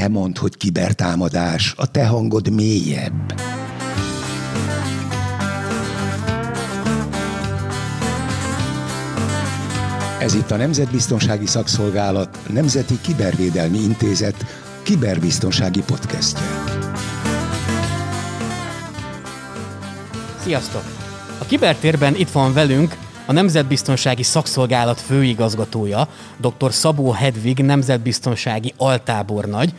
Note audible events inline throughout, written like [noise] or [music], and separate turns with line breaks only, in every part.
Te mondd, hogy kibertámadás, a te hangod mélyebb. Ez itt a Nemzetbiztonsági Szakszolgálat Nemzeti Kibervédelmi Intézet kiberbiztonsági podcastje.
Sziasztok! A kibertérben itt van velünk a Nemzetbiztonsági Szakszolgálat főigazgatója, dr. Szabó Hedvig, nemzetbiztonsági altábornagy.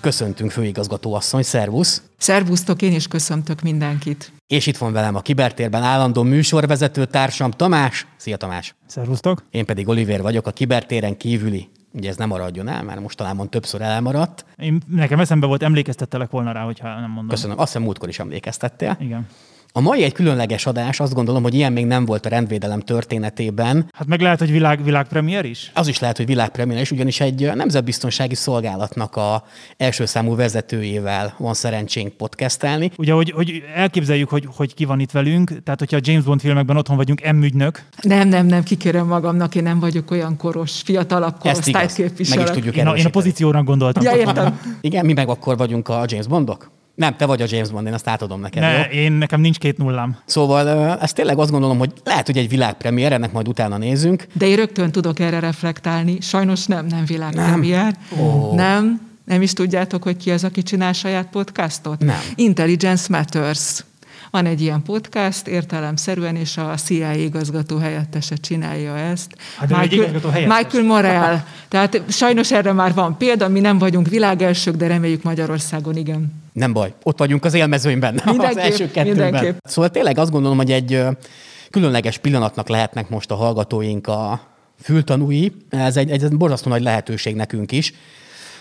Köszöntünk, főigazgató asszony, szervusz!
Szervusztok, én is köszöntök mindenkit.
És itt van velem a kibertérben állandó műsorvezető társam Tamás. Szia Tamás!
Szervusztok!
Én pedig Oliver vagyok, a kibertéren kívüli ugye ez nem maradjon el, mert mostanában többször elmaradt.
Én, nekem eszembe volt, emlékeztettelek volna rá, hogyha nem mondom.
Köszönöm, azt hiszem múltkor is emlékeztettél.
Igen.
A mai egy különleges adás, azt gondolom, hogy ilyen még nem volt a rendvédelem történetében.
Hát meg lehet, hogy világ, világpremier is?
Az is lehet, hogy világpremier is, ugyanis egy nemzetbiztonsági szolgálatnak a első számú vezetőjével van szerencsénk podcastelni.
Ugye, hogy, hogy elképzeljük, hogy, hogy ki van itt velünk, tehát hogyha a James Bond filmekben otthon vagyunk, M-ügynök.
Nem, nem, nem, kikérem magamnak, én nem vagyok olyan koros, fiatalabb korosztályt képviselő.
Meg is tudjuk
én a, én a pozíciónak gondoltam.
Ja, értem.
Igen, mi meg akkor vagyunk a James Bondok? Nem, te vagy a James Bond, én azt átadom neked.
Ne,
jó?
én nekem nincs két nullám.
Szóval ezt tényleg azt gondolom, hogy lehet, hogy egy világpremier, ennek majd utána nézünk.
De én rögtön tudok erre reflektálni. Sajnos nem, nem világpremier. Nem. Oh. Nem. Nem is tudjátok, hogy ki az, aki csinál saját podcastot?
Nem.
Intelligence Matters. Van egy ilyen podcast, értelemszerűen, és a CIA igazgató helyettese csinálja ezt.
Hát Michael,
Michael Morel. Tehát sajnos erre már van példa, mi nem vagyunk világelsők, de reméljük Magyarországon igen.
Nem baj, ott vagyunk az élmezőnyben, [laughs]
mindenképp,
az első kettőben. Mindenképp. Szóval tényleg azt gondolom, hogy egy különleges pillanatnak lehetnek most a hallgatóink a fültanúi. Ez egy, egy borzasztó nagy lehetőség nekünk is,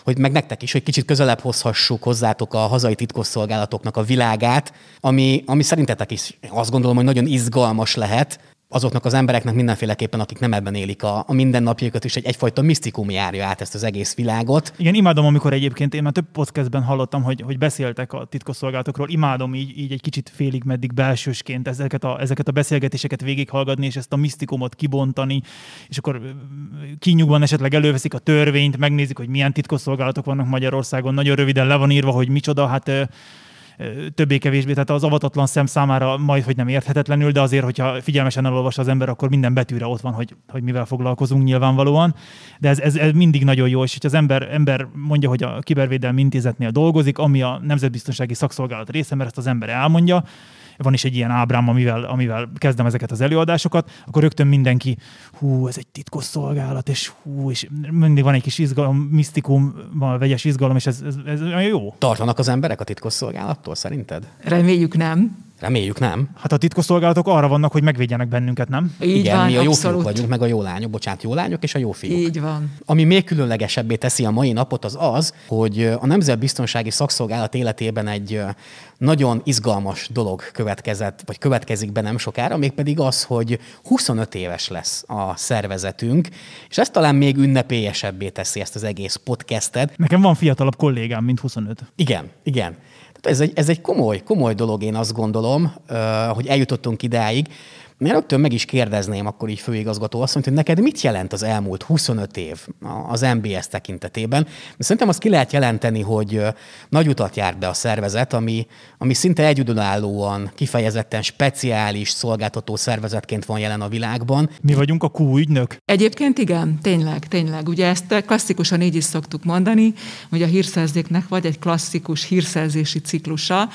hogy meg nektek is, hogy kicsit közelebb hozhassuk hozzátok a hazai titkosszolgálatoknak a világát, ami, ami szerintetek is azt gondolom, hogy nagyon izgalmas lehet, azoknak az embereknek mindenféleképpen, akik nem ebben élik a, a mindennapjukat, és egy egyfajta misztikum járja át ezt az egész világot.
Igen, imádom, amikor egyébként én már több podcastben hallottam, hogy, hogy beszéltek a titkosszolgálatokról, imádom így, így egy kicsit félig meddig belsősként ezeket a, ezeket a beszélgetéseket végighallgatni, és ezt a misztikumot kibontani, és akkor kinyugban esetleg előveszik a törvényt, megnézik, hogy milyen titkosszolgálatok vannak Magyarországon, nagyon röviden le van írva, hogy micsoda, hát többé-kevésbé, tehát az avatatlan szem számára majd, hogy nem érthetetlenül, de azért, hogyha figyelmesen elolvas az ember, akkor minden betűre ott van, hogy, hogy mivel foglalkozunk nyilvánvalóan. De ez, ez, ez mindig nagyon jó, és hogy az ember, ember mondja, hogy a kibervédelmi intézetnél dolgozik, ami a nemzetbiztonsági szakszolgálat része, mert ezt az ember elmondja, van is egy ilyen ábrám, amivel, amivel kezdem ezeket az előadásokat, akkor rögtön mindenki, hú, ez egy titkos szolgálat, és hú, és mindig van egy kis izgalom, misztikum, van vegyes izgalom, és ez, ez, ez jó.
Tartanak az emberek a titkos szolgálattól, szerinted?
Reméljük nem.
Reméljük nem.
Hát a titkosszolgálatok arra vannak, hogy megvédjenek bennünket, nem?
Így
Igen,
van,
mi a jó
abszolút.
fiúk vagyunk, meg a jó lányok, bocsánat, jó lányok és a jó fiúk.
Így van.
Ami még különlegesebbé teszi a mai napot az az, hogy a Nemzetbiztonsági Szakszolgálat életében egy nagyon izgalmas dolog következett, vagy következik be nem sokára, mégpedig az, hogy 25 éves lesz a szervezetünk, és ez talán még ünnepélyesebbé teszi ezt az egész podcastet.
Nekem van fiatalabb kollégám, mint 25.
Igen, igen. Ez egy, ez egy komoly, komoly dolog, én azt gondolom, hogy eljutottunk idáig. Én rögtön meg is kérdezném akkor így főigazgató azt, hogy neked mit jelent az elmúlt 25 év az MBS tekintetében? Szerintem azt ki lehet jelenteni, hogy nagy utat járt be a szervezet, ami, ami szinte egyedülállóan, kifejezetten speciális szolgáltató szervezetként van jelen a világban.
Mi vagyunk a Q ügynök?
Egyébként igen, tényleg, tényleg. Ugye ezt klasszikusan így is szoktuk mondani, hogy a hírszerzéknek vagy egy klasszikus hírszerzési ciklusa,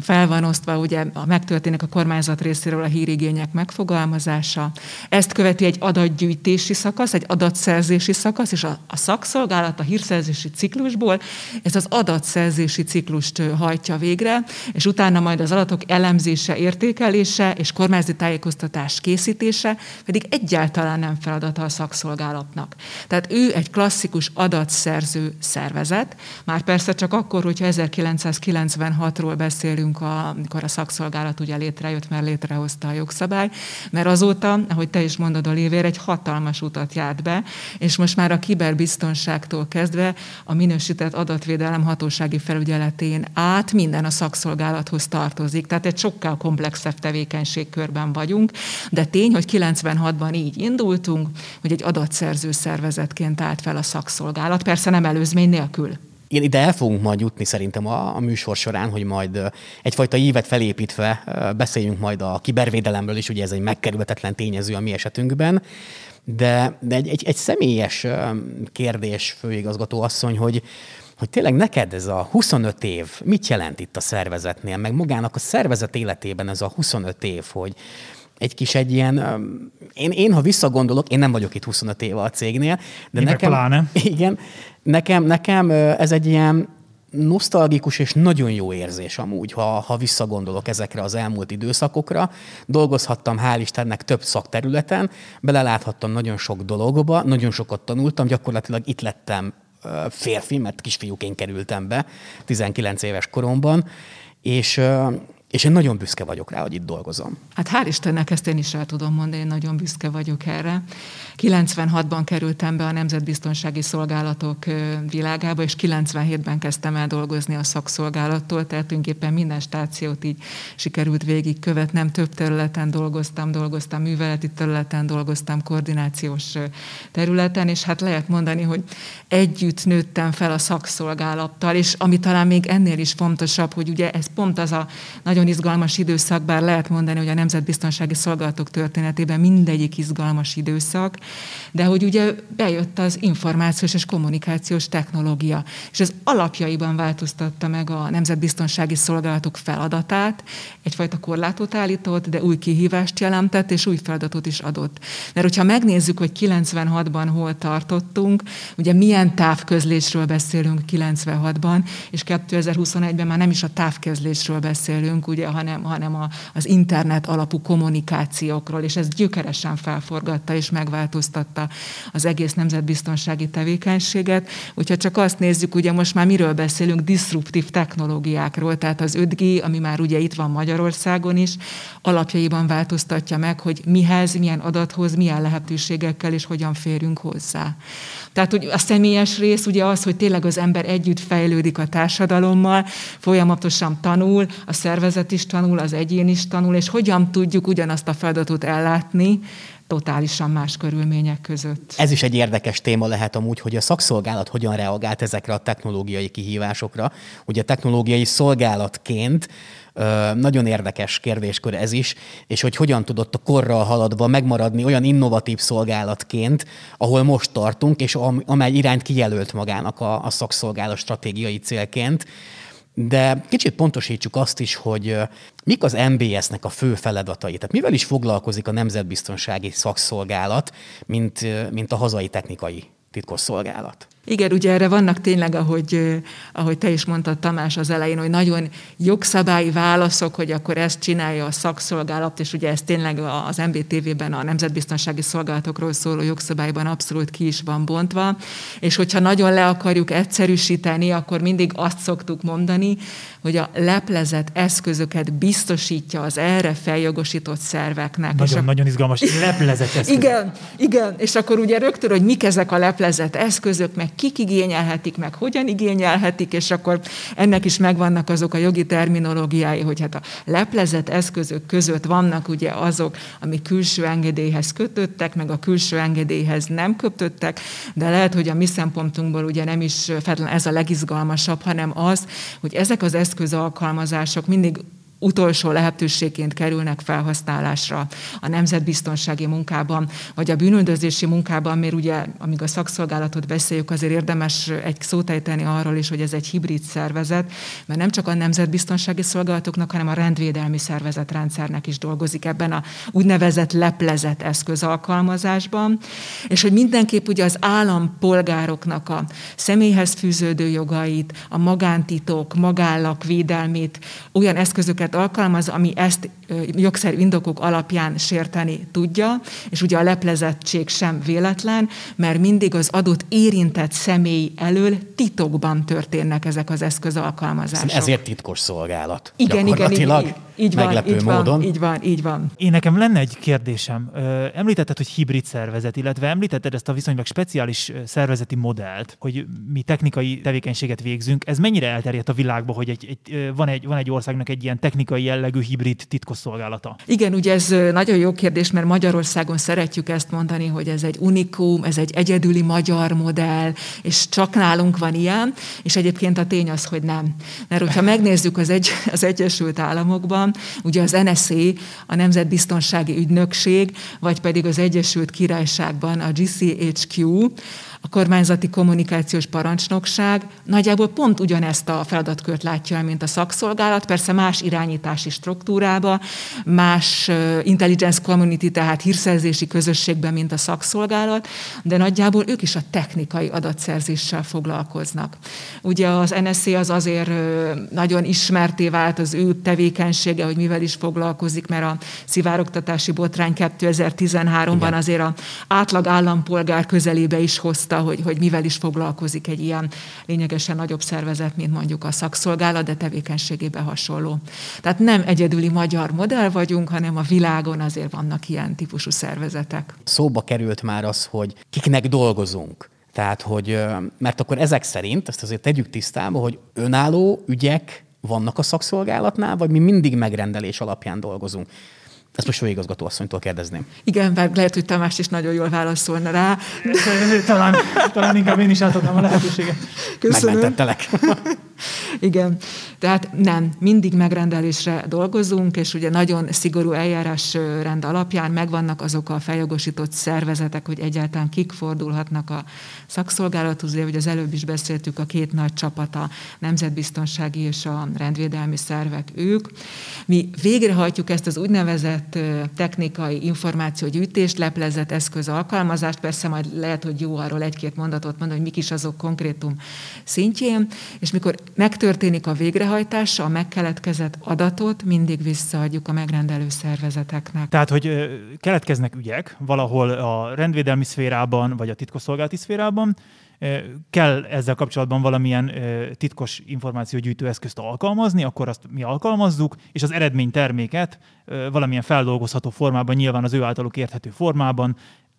fel van osztva, ugye megtörténik a kormányzat részéről a hírigények meg megfogalmazása. Ezt követi egy adatgyűjtési szakasz, egy adatszerzési szakasz, és a, a szakszolgálat a hírszerzési ciklusból ez az adatszerzési ciklust hajtja végre, és utána majd az adatok elemzése, értékelése és kormányzati tájékoztatás készítése pedig egyáltalán nem feladata a szakszolgálatnak. Tehát ő egy klasszikus adatszerző szervezet, már persze csak akkor, hogyha 1996-ról beszélünk, amikor a szakszolgálat ugye létrejött, mert létrehozta a jogszabály, mert azóta, ahogy te is mondod, Oliver, egy hatalmas utat járt be, és most már a kiberbiztonságtól kezdve a minősített adatvédelem hatósági felügyeletén át minden a szakszolgálathoz tartozik. Tehát egy sokkal komplexebb tevékenységkörben vagyunk, de tény, hogy 96-ban így indultunk, hogy egy adatszerző szervezetként állt fel a szakszolgálat, persze nem előzmény nélkül.
Én ide el fogunk majd jutni szerintem a, a műsor során, hogy majd egyfajta évet felépítve beszéljünk majd a kibervédelemről is, ugye ez egy megkerülhetetlen tényező a mi esetünkben. De, de egy, egy, egy személyes kérdés, főigazgató asszony, hogy, hogy tényleg neked ez a 25 év mit jelent itt a szervezetnél, meg magának a szervezet életében ez a 25 év, hogy egy kis egy ilyen, én, én ha visszagondolok, én nem vagyok itt 25 éve a cégnél, de
én
nekem,
pláne. [laughs]
igen, nekem, nekem ez egy ilyen nosztalgikus és nagyon jó érzés amúgy, ha, ha visszagondolok ezekre az elmúlt időszakokra. Dolgozhattam, hál' Istennek, több szakterületen, beleláthattam nagyon sok dologba, nagyon sokat tanultam, gyakorlatilag itt lettem férfi, mert kisfiúként kerültem be 19 éves koromban, és és én nagyon büszke vagyok rá, hogy itt dolgozom.
Hát hál' Istennek ezt én is el tudom mondani, én nagyon büszke vagyok erre. 96-ban kerültem be a Nemzetbiztonsági Szolgálatok világába, és 97-ben kezdtem el dolgozni a szakszolgálattól, tehát tulajdonképpen minden stációt így sikerült végigkövetnem. Több területen dolgoztam, dolgoztam műveleti területen, dolgoztam koordinációs területen, és hát lehet mondani, hogy együtt nőttem fel a szakszolgálattal, és ami talán még ennél is fontosabb, hogy ugye ez pont az a nagyon izgalmas időszak, bár lehet mondani, hogy a Nemzetbiztonsági Szolgálatok történetében mindegyik izgalmas időszak, de hogy ugye bejött az információs és kommunikációs technológia, és ez alapjaiban változtatta meg a nemzetbiztonsági szolgálatok feladatát, egyfajta korlátot állított, de új kihívást jelentett, és új feladatot is adott. Mert hogyha megnézzük, hogy 96-ban hol tartottunk, ugye milyen távközlésről beszélünk 96-ban, és 2021-ben már nem is a távközlésről beszélünk, ugye, hanem, hanem a, az internet alapú kommunikációkról, és ez gyökeresen felforgatta és megváltoztatta az egész nemzetbiztonsági tevékenységet. Hogyha csak azt nézzük, ugye most már miről beszélünk, disruptív technológiákról, tehát az 5G, ami már ugye itt van Magyarországon is, alapjaiban változtatja meg, hogy mihez, milyen adathoz, milyen lehetőségekkel és hogyan férünk hozzá. Tehát hogy a személyes rész ugye az, hogy tényleg az ember együtt fejlődik a társadalommal, folyamatosan tanul, a szervezet is tanul, az egyén is tanul, és hogyan tudjuk ugyanazt a feladatot ellátni, totálisan más körülmények között.
Ez is egy érdekes téma lehet amúgy, hogy a szakszolgálat hogyan reagált ezekre a technológiai kihívásokra. Ugye technológiai szolgálatként nagyon érdekes kérdéskör ez is, és hogy hogyan tudott a korral haladva megmaradni olyan innovatív szolgálatként, ahol most tartunk, és amely irányt kijelölt magának a, a szakszolgálat stratégiai célként. De kicsit pontosítsuk azt is, hogy mik az MBS-nek a fő feladatai. Tehát mivel is foglalkozik a Nemzetbiztonsági Szakszolgálat, mint, mint a hazai technikai titkosszolgálat?
Igen, ugye erre vannak tényleg, ahogy, ahogy te is mondtad Tamás az elején, hogy nagyon jogszabályi válaszok, hogy akkor ezt csinálja a szakszolgálat, és ugye ez tényleg az MBTV-ben a Nemzetbiztonsági Szolgálatokról szóló jogszabályban abszolút ki is van bontva, és hogyha nagyon le akarjuk egyszerűsíteni, akkor mindig azt szoktuk mondani, hogy a leplezett eszközöket biztosítja az erre feljogosított szerveknek.
Nagyon, a... nagyon izgalmas, leplezett [laughs] eszközök.
Igen, igen, és akkor ugye rögtön, hogy mik ezek a leplezett eszközök, meg kik igényelhetik, meg hogyan igényelhetik, és akkor ennek is megvannak azok a jogi terminológiái, hogy hát a leplezett eszközök között vannak ugye azok, ami külső engedélyhez kötöttek, meg a külső engedélyhez nem kötöttek, de lehet, hogy a mi szempontunkból ugye nem is ez a legizgalmasabb, hanem az, hogy ezek az eszközalkalmazások mindig utolsó lehetőségként kerülnek felhasználásra a nemzetbiztonsági munkában, vagy a bűnöldözési munkában, mert ugye, amíg a szakszolgálatot beszéljük, azért érdemes egy szót ejteni arról is, hogy ez egy hibrid szervezet, mert nem csak a nemzetbiztonsági szolgálatoknak, hanem a rendvédelmi szervezetrendszernek is dolgozik ebben a úgynevezett leplezett eszközalkalmazásban, és hogy mindenképp ugye az állampolgároknak a személyhez fűződő jogait, a magántitok, magállak védelmét, olyan eszközöket eszközöket alkalmaz, ami ezt jogszerű indokok alapján sérteni tudja, és ugye a leplezettség sem véletlen, mert mindig az adott érintett személy elől titokban történnek ezek az eszközalkalmazások.
Ezért titkos szolgálat.
Igen, igen, igen. Így van,
meglepő
így
módon.
Van, így van, így van.
Én nekem lenne egy kérdésem. Említetted, hogy hibrid szervezet, illetve említetted ezt a viszonylag speciális szervezeti modellt, hogy mi technikai tevékenységet végzünk. Ez mennyire elterjedt a világban, hogy egy, egy, van, egy, van egy országnak egy ilyen technikai jellegű hibrid titkosszolgálata?
Igen, ugye ez nagyon jó kérdés, mert Magyarországon szeretjük ezt mondani, hogy ez egy unikum, ez egy egyedüli magyar modell, és csak nálunk van ilyen, és egyébként a tény az, hogy nem. Mert hogyha megnézzük az, egy, az Egyesült Államokban, ugye az NSA, a Nemzetbiztonsági Ügynökség, vagy pedig az Egyesült Királyságban a GCHQ, a kormányzati kommunikációs parancsnokság nagyjából pont ugyanezt a feladatkört látja el, mint a szakszolgálat, persze más irányítási struktúrába, más intelligence community, tehát hírszerzési közösségben, mint a szakszolgálat, de nagyjából ők is a technikai adatszerzéssel foglalkoznak. Ugye az NSA az azért nagyon ismerté vált az ő tevékenysége, hogy mivel is foglalkozik, mert a szivárogtatási botrány 2013-ban
Igen.
azért a átlag állampolgár közelébe is hozta, hogy, hogy mivel is foglalkozik egy ilyen lényegesen nagyobb szervezet, mint mondjuk a szakszolgálat, de tevékenységében hasonló. Tehát nem egyedüli magyar modell vagyunk, hanem a világon azért vannak ilyen típusú szervezetek.
Szóba került már az, hogy kiknek dolgozunk. Tehát, hogy, mert akkor ezek szerint, ezt azért tegyük tisztába, hogy önálló ügyek vannak a szakszolgálatnál, vagy mi mindig megrendelés alapján dolgozunk. Ezt most főigazgató asszonytól kérdezném.
Igen, bár lehet, hogy Tamás is nagyon jól válaszolna rá.
talán, talán inkább én is átadnám a lehetőséget.
Köszönöm.
Megmentettelek. [laughs]
Igen, tehát nem, mindig megrendelésre dolgozunk, és ugye nagyon szigorú eljárásrend alapján megvannak azok a feljogosított szervezetek, hogy egyáltalán kik fordulhatnak a szakszolgálathoz, ugye, hogy az előbb is beszéltük, a két nagy csapat, a nemzetbiztonsági és a rendvédelmi szervek ők. Mi végrehajtjuk ezt az úgynevezett technikai információgyűjtést, leplezett eszköz alkalmazást, persze majd lehet, hogy jó arról egy-két mondatot mondani, hogy mik is azok konkrétum szintjén, és mikor megtörténik a végrehajtása, a megkeletkezett adatot mindig visszaadjuk a megrendelő szervezeteknek.
Tehát, hogy keletkeznek ügyek valahol a rendvédelmi szférában, vagy a titkosszolgálati szférában, kell ezzel kapcsolatban valamilyen titkos információgyűjtő eszközt alkalmazni, akkor azt mi alkalmazzuk, és az eredményterméket ö, valamilyen feldolgozható formában, nyilván az ő általuk érthető formában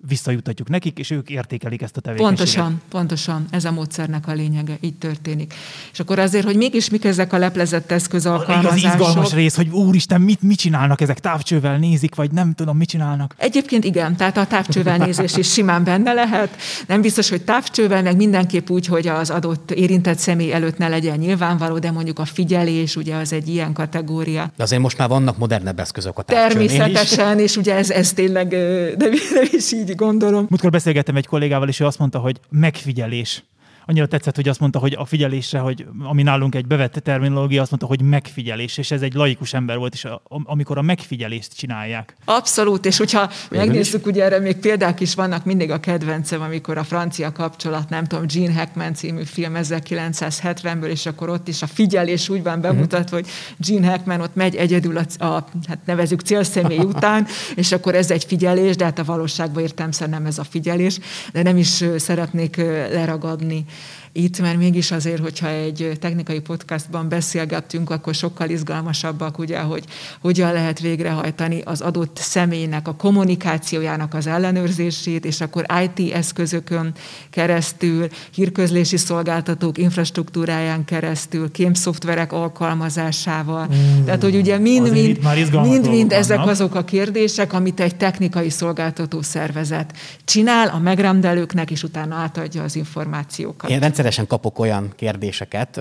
visszajutatjuk nekik, és ők értékelik ezt a tevékenységet.
Pontosan, pontosan. Ez a módszernek a lényege. Így történik. És akkor azért, hogy mégis mik ezek a leplezett eszköz
Az
alkalmazások.
izgalmas rész, hogy úristen, mit, mit csinálnak ezek, távcsővel nézik, vagy nem tudom, mit csinálnak.
Egyébként igen, tehát a távcsővel nézés is simán benne lehet. Nem biztos, hogy távcsővel, meg mindenképp úgy, hogy az adott érintett személy előtt ne legyen nyilvánvaló, de mondjuk a figyelés, ugye az egy ilyen kategória.
De azért most már vannak modernebb eszközök a távcsőnél is.
Természetesen, és ugye ez, ez tényleg nem, nem is így gondolom.
Múltkor beszélgettem egy kollégával, és ő azt mondta, hogy megfigyelés. Annyira tetszett, hogy azt mondta, hogy a figyelésre, hogy ami nálunk egy bevett terminológia, azt mondta, hogy megfigyelés, és ez egy laikus ember volt, és a, amikor a megfigyelést csinálják.
Abszolút, és hogyha megnézzük, ugye erre még példák is vannak, mindig a kedvencem, amikor a francia kapcsolat, nem tudom, Gene Hackman című film 1970-ből, és akkor ott is a figyelés úgy van bemutatva, hogy Gene Hackman ott megy egyedül a, a hát nevezük célszemély [laughs] után, és akkor ez egy figyelés, de hát a valóságban értelmszerűen nem ez a figyelés, de nem is szeretnék leragadni itt, mert mégis azért, hogyha egy technikai podcastban beszélgettünk, akkor sokkal izgalmasabbak, ugye, hogy hogyan lehet végrehajtani az adott személynek a kommunikációjának az ellenőrzését, és akkor IT eszközökön keresztül, hírközlési szolgáltatók infrastruktúráján keresztül, kémszoftverek alkalmazásával. Mm, Tehát, hogy ugye mind-mind mind, mind ezek azok a kérdések, amit egy technikai szolgáltató szervezet csinál a megrendelőknek, és utána átadja az információkat.
Én rendszeresen kapok olyan kérdéseket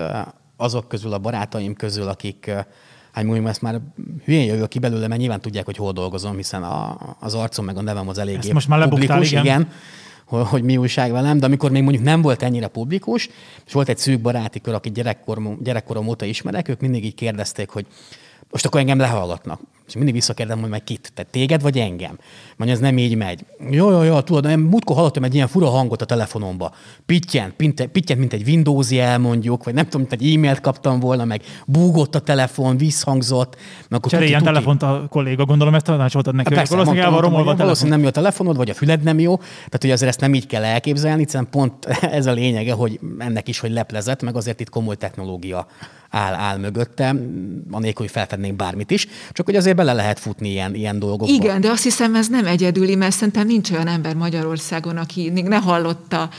azok közül, a barátaim közül, akik, hát mondjam, ezt már hülyén jövök ki belőle, mert nyilván tudják, hogy hol dolgozom, hiszen a, az arcom meg a nevem az eléggé
Ezt most már lebuktál,
publikus,
igen.
igen hogy, hogy mi újság velem, de amikor még mondjuk nem volt ennyire publikus, és volt egy szűk baráti kör, akit gyerekkorom, gyerekkorom óta ismerek, ők mindig így kérdezték, hogy most akkor engem lehallgatnak. És mindig visszakérdem, hogy meg kit, tehát téged vagy engem. Mondja, ez nem így megy. Jó, jó, jó, tudod, én múltkor hallottam egy ilyen fura hangot a telefonomba. Pittyent, pittyent, mint egy Windows jel mondjuk, vagy nem tudom, mint egy e-mailt kaptam volna, meg búgott a telefon, visszhangzott.
Cseréljen telefont a kolléga, gondolom ezt tanácsoltad neki.
Persze,
valószínűleg el van romolva
Valószínűleg nem jó a telefonod, vagy a füled nem jó. Tehát, hogy azért ezt nem így kell elképzelni, hiszen pont [laughs] ez a lényege, hogy ennek is, hogy leplezett, meg azért itt komoly technológia áll, áll mögötte, anélkül, hogy feltennénk bármit is, csak hogy azért bele lehet futni ilyen, ilyen dolgokba.
Igen, de azt hiszem ez nem egyedüli, mert szerintem nincs olyan ember Magyarországon, aki még ne hallotta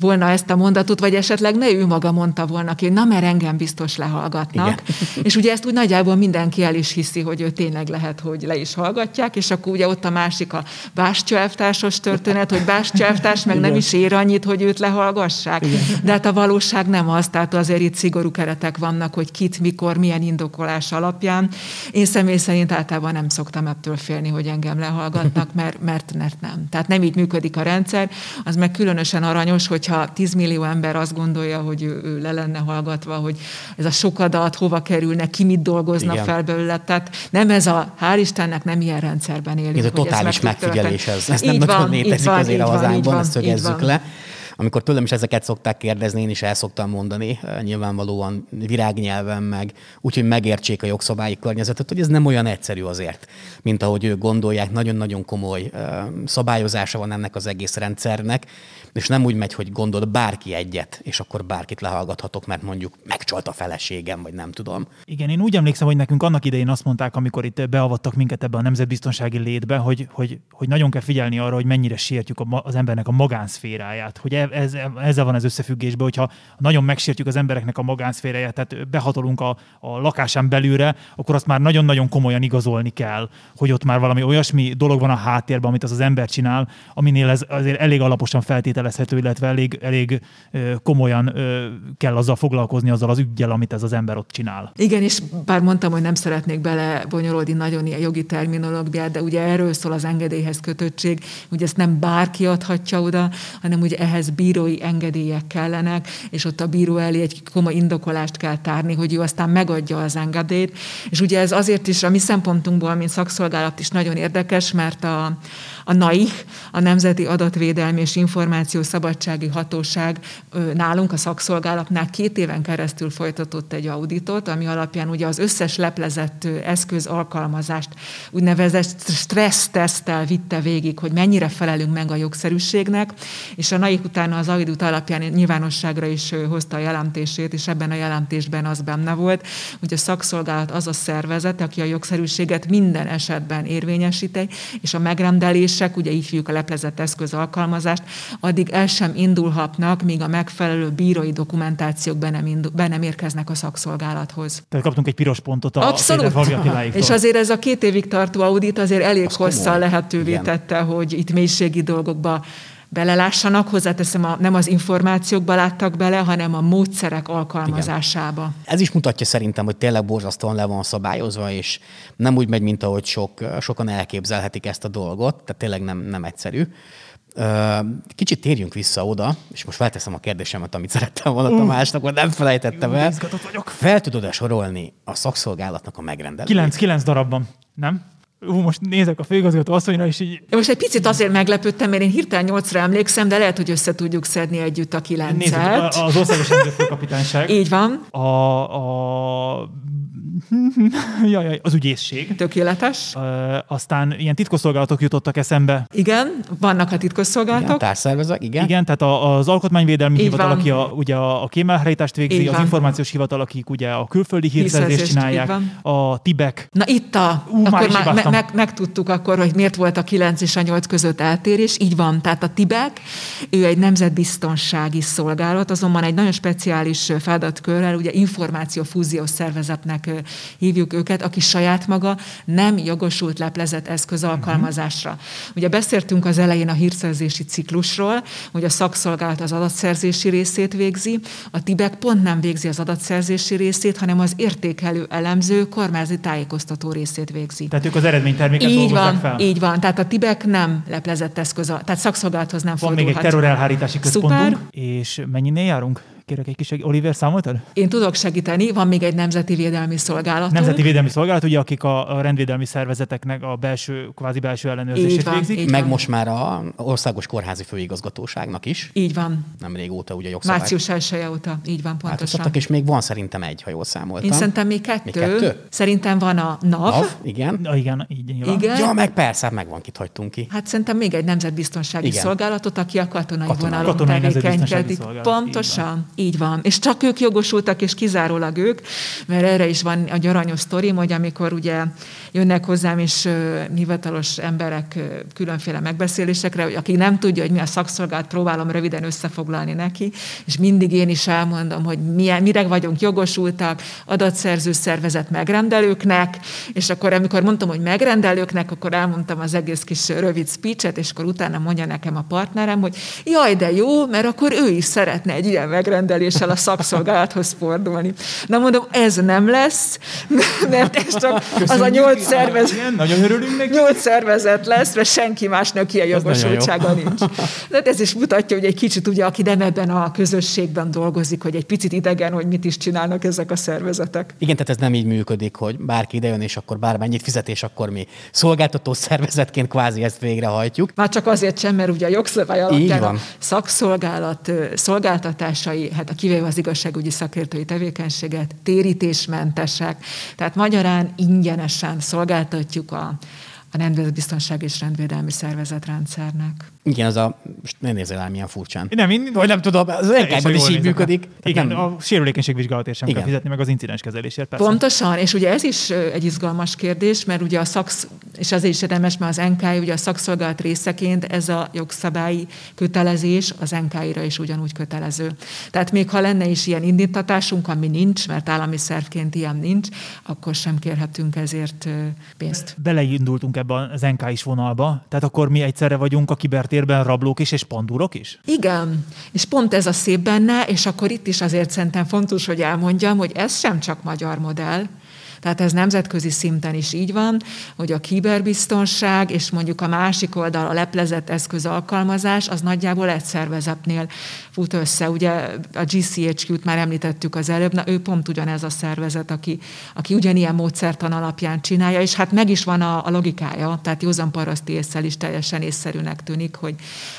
volna ezt a mondatot, vagy esetleg ne ő maga mondta volna ki, na mert engem biztos lehallgatnak. Igen. [laughs] És ugye ezt úgy nagyjából mindenki el is hiszi, hogy ő tényleg lehet, hogy le is hallgatják, és akkor ugye ott a másik a Bástya történet, hogy Bástya meg Igen. nem is ér annyit, hogy őt lehallgassák. Igen. De hát a valóság nem az, tehát azért itt szigorú keretek vannak, hogy kit, mikor, milyen indokolás alapján. Én személy szerint általában nem szoktam ettől félni, hogy engem lehallgatnak, [laughs] mert, mert, mert nem. Tehát nem így működik a rendszer. Az meg különösen aranyos, hogy hogyha 10 millió ember azt gondolja, hogy ő, ő le lenne hallgatva, hogy ez a sok adat hova kerülne, ki mit dolgozna Igen. fel belőle. Tehát nem ez a, hál' Istennek nem ilyen rendszerben élünk.
Ez a totális megfigyelés, ez, ez nem nagyon létezik azért a hazánkban, ezt szögezzük le. Amikor tőlem is ezeket szokták kérdezni, én is el szoktam mondani, eh, nyilvánvalóan virágnyelven meg, úgyhogy megértsék a jogszabályi környezetet, hogy ez nem olyan egyszerű azért, mint ahogy ők gondolják. Nagyon-nagyon komoly eh, szabályozása van ennek az egész rendszernek, és nem úgy megy, hogy gondol bárki egyet, és akkor bárkit lehallgathatok, mert mondjuk megcsalt a feleségem, vagy nem tudom.
Igen, én úgy emlékszem, hogy nekünk annak idején azt mondták, amikor itt beavattak minket ebbe a nemzetbiztonsági létbe, hogy, hogy, hogy nagyon kell figyelni arra, hogy mennyire sértjük az embernek a magánszféráját, hogy e- ez, ezzel van az összefüggésben, hogyha nagyon megsértjük az embereknek a magánszféráját, tehát behatolunk a, a lakásán belülre, akkor azt már nagyon-nagyon komolyan igazolni kell, hogy ott már valami olyasmi dolog van a háttérben, amit az az ember csinál, aminél ez azért elég alaposan feltételezhető, illetve elég, elég komolyan kell azzal foglalkozni, azzal az ügyel, amit ez az ember ott csinál.
Igen, és bár mondtam, hogy nem szeretnék bele bonyolódni nagyon ilyen jogi terminológiát, de ugye erről szól az engedélyhez kötöttség, ugye ezt nem bárki adhatja oda, hanem ugye ehhez bírói engedélyek kellenek, és ott a bíró elé egy komoly indokolást kell tárni, hogy ő aztán megadja az engedélyt. És ugye ez azért is a mi szempontunkból, mint szakszolgálat is nagyon érdekes, mert a, a NAIH, a Nemzeti Adatvédelmi és Információ Szabadsági Hatóság nálunk a szakszolgálatnál két éven keresztül folytatott egy auditot, ami alapján ugye az összes leplezett eszköz alkalmazást úgynevezett stressztesztel vitte végig, hogy mennyire felelünk meg a jogszerűségnek, és a NAIH utána az audit alapján nyilvánosságra is hozta a jelentését, és ebben a jelentésben az benne volt, hogy a szakszolgálat az a szervezet, aki a jogszerűséget minden esetben érvényesíti, és a megrendelés lépések, ugye így hívjuk a leplezett eszköz alkalmazást, addig el sem indulhatnak, míg a megfelelő bírói dokumentációk be nem, indul, be nem érkeznek a szakszolgálathoz.
Tehát kaptunk egy piros pontot a
Abszolút. És azért ez a két évig tartó audit azért elég hosszal lehetővé Igen. tette, hogy itt mélységi dolgokba belelássanak, hozzáteszem, a, nem az információkba láttak bele, hanem a módszerek alkalmazásába. Igen.
Ez is mutatja szerintem, hogy tényleg borzasztóan le van szabályozva, és nem úgy megy, mint ahogy sok, sokan elképzelhetik ezt a dolgot, tehát tényleg nem, nem egyszerű. Kicsit térjünk vissza oda, és most felteszem a kérdésemet, amit szerettem volna uh, Tamásnak, mert nem felejtettem el. Fel tudod-e sorolni a szakszolgálatnak a megrendelést?
Kilenc, kilenc darabban, nem? Ú, most nézek a főigazgató asszonyra, és így... Én
most egy picit azért meglepődtem, mert én hirtelen nyolcra emlékszem, de lehet, hogy össze tudjuk szedni együtt a kilencet. Nézzük,
az országos rendőrfőkapitányság.
Így van.
A, a [laughs] jaj, az ügyészség.
Tökéletes.
Uh, aztán ilyen titkosszolgálatok jutottak eszembe.
Igen, vannak a titkosszolgálatok. Igen,
igen.
Igen, tehát az alkotmányvédelmi Így hivatal, van. aki a, ugye a kémelhelyítást végzi, Így az van. információs hivatal, akik ugye a külföldi hírszerzést csinálják, a TIBEK.
Na itt a, Ú, akkor már me, meg, megtudtuk akkor, hogy miért volt a 9 és a 8 között eltérés. Így van, tehát a TIBEK, ő egy nemzetbiztonsági szolgálat, azonban egy nagyon speciális feladatkörrel, ugye információfúziós szervezetnek hívjuk őket, aki saját maga nem jogosult leplezett eszköz alkalmazásra. Uh-huh. Ugye beszéltünk az elején a hírszerzési ciklusról, hogy a szakszolgálat az adatszerzési részét végzi, a TIBEK pont nem végzi az adatszerzési részét, hanem az értékelő, elemző, kormányzati tájékoztató részét végzi.
Tehát ők az eredményterméket
így van,
fel?
Így van, tehát a TIBEK nem leplezett eszköz, tehát szakszolgálathoz nem
Van
fordulhat.
még egy terrorelhárítási központunk, Szuper. és mennyinél járunk? Kérek egy kis Oliver, számoltad?
Én tudok segíteni, van még egy Nemzeti Védelmi Szolgálat.
Nemzeti Védelmi Szolgálat, ugye, akik a, a rendvédelmi szervezeteknek a belső, kvázi belső ellenőrzését
Így van,
végzik.
így
Meg
van.
most már a Országos Kórházi Főigazgatóságnak is.
Így van.
Nem régóta ugye jogszabály.
Március 1 óta. Így van, pontosan.
Változtattak, és még van szerintem egy, ha jól számoltam.
Én szerintem még kettő.
Még kettő?
Szerintem van a NAV.
NAV, igen.
Na, igen, így nyilván.
Igen.
Ja, meg persze, hát megvan, kit hagytunk ki.
Hát szerintem még egy nemzetbiztonsági
Igen.
szolgálatot, aki a katonai,
Katonai.
vonalon
Katonai Nemzetbiztonsági
tevékenykedik.
Szolgálat,
Pontosan, így van. És csak ők jogosultak, és kizárólag ők, mert erre is van egy aranyos sztorim, hogy amikor ugye jönnek hozzám is hivatalos emberek különféle megbeszélésekre, hogy aki nem tudja, hogy mi a szakszolgálat, próbálom röviden összefoglalni neki, és mindig én is elmondom, hogy milyen, mire vagyunk jogosultak, adatszerző szervezet megrendelőknek, és akkor amikor mondtam, hogy megrendelőknek, akkor elmondtam az egész kis rövid speechet, és akkor utána mondja nekem a partnerem, hogy jaj, de jó, mert akkor ő is szeretne egy ilyen megrendeléssel a szakszolgálathoz fordulni. Na mondom, ez nem lesz, [laughs] mert ez csak az a nyolc szervezet,
Igen, nagyon örülünk neki.
nyolc szervezet lesz, mert senki másnak ilyen jogosultsága nincs. De hát ez is mutatja, hogy egy kicsit ugye, aki nem ebben a közösségben dolgozik, hogy egy picit idegen, hogy mit is csinálnak ezek a szervezetek.
Igen, tehát ez nem így működik, hogy bárki idejön, és akkor bármennyit fizet, és akkor mi szolgáltató szervezetként kvázi ezt végrehajtjuk.
Már csak azért sem, mert ugye a jogszabály alapján a szakszolgálat szolgáltatásai, hát a kivéve az igazságügyi szakértői tevékenységet, térítésmentesek, tehát magyarán ingyenesen szolgáltatjuk a, a Nemzetbiztonság és Rendvédelmi Szervezetrendszernek.
Igen, az a... Most ne nézzél el, milyen furcsán.
Nem, én,
Vagy nem tudom, az enkájban is így működik.
Igen,
nem-
a sérülékenységvizsgálatért sem
Igen.
kell fizetni, meg az incidens kezelésért. Persze.
Pontosan, és ugye ez is egy izgalmas kérdés, mert ugye a szaksz, és azért is érdemes, mert az NKI ugye a szakszolgálat részeként ez a jogszabályi kötelezés az NKI-ra is ugyanúgy kötelező. Tehát még ha lenne is ilyen indítatásunk, ami nincs, mert állami szervként ilyen nincs, akkor sem kérhetünk ezért pénzt.
Beleindultunk ebbe az NK is vonalba, tehát akkor mi egyszerre vagyunk a kibertérben rablók is és pandúrok is?
Igen, és pont ez a szép benne, és akkor itt is azért szerintem fontos, hogy elmondjam, hogy ez sem csak magyar modell, tehát ez nemzetközi szinten is így van, hogy a kiberbiztonság és mondjuk a másik oldal a leplezett eszköz alkalmazás, az nagyjából egy szervezetnél fut össze. Ugye a GCHQ-t már említettük az előbb, na ő pont ugyanez a szervezet, aki, aki ugyanilyen módszertan alapján csinálja, és hát meg is van a, a logikája, tehát józan paraszti észsel is teljesen észszerűnek tűnik, hogy,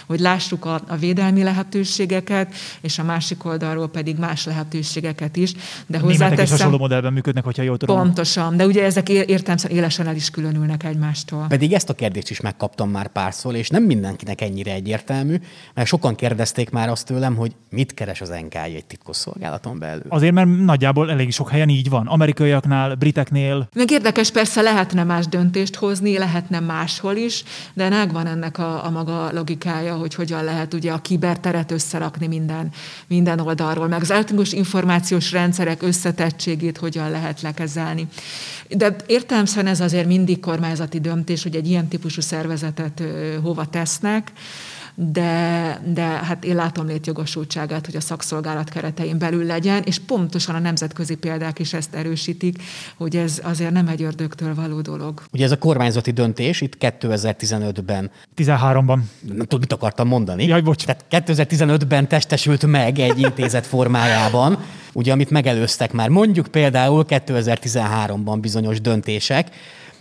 hogy lássuk a, a védelmi lehetőségeket, és a másik oldalról pedig más lehetőségeket is. De
A németek is
hozzáteszem,
hasonló modellben működnek, hogyha jól tudom.
Pontosan, de ugye ezek é- értelemszerűen élesen el is különülnek egymástól.
Pedig ezt a kérdést is megkaptam már párszor, és nem mindenkinek ennyire egyértelmű, mert sokan kérdezték már azt tőlem, hogy mit keres az NKI egy titkosszolgálaton belül.
Azért, mert nagyjából elég sok helyen így van. Amerikaiaknál, briteknél,
Meg érdekes, persze lehetne más döntést hozni, lehetne máshol is, de megvan ennek a, a maga logikája, hogy hogyan lehet ugye a kiberteret összerakni minden, minden oldalról, meg az elektronikus információs rendszerek összetettségét hogyan lehet lekezelni. De értelemszerűen ez azért mindig kormányzati döntés, hogy egy ilyen típusú szervezetet hova tesznek, de, de hát én látom létjogosultságát, hogy a szakszolgálat keretein belül legyen, és pontosan a nemzetközi példák is ezt erősítik, hogy ez azért nem egy ördögtől való dolog.
Ugye ez a kormányzati döntés itt 2015-ben,
13-ban.
nem tudom, mit akartam mondani.
Jaj, bocs.
Tehát 2015-ben testesült meg egy intézet formájában, ugye amit megelőztek már mondjuk például 2013-ban bizonyos döntések,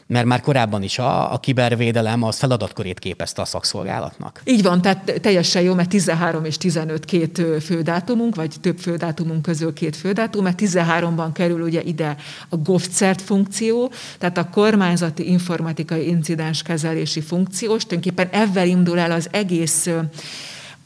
mert már korábban is a, a kibervédelem az feladatkörét képezte a szakszolgálatnak.
Így van, tehát teljesen jó, mert 13 és 15 két fődátumunk, vagy több fődátumunk közül két fődátum, mert 13-ban kerül ugye ide a GovCert funkció, tehát a kormányzati informatikai incidens kezelési funkciós, tulajdonképpen ezzel indul el az egész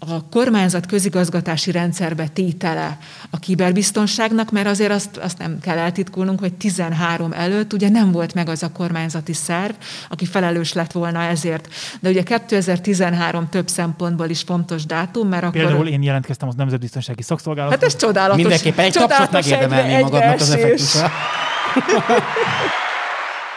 a kormányzat közigazgatási rendszerbe tétele a kiberbiztonságnak, mert azért azt, azt nem kell eltitkolnunk, hogy 13 előtt ugye nem volt meg az a kormányzati szerv, aki felelős lett volna ezért. De ugye 2013 több szempontból is fontos dátum, mert akkor...
Például én jelentkeztem az Nemzetbiztonsági Szakszolgálathoz.
Hát ez csodálatos.
Mindenképpen egy tapsot
csodálatos
megérdemelni
egybe-
magadnak az effektusra. [laughs]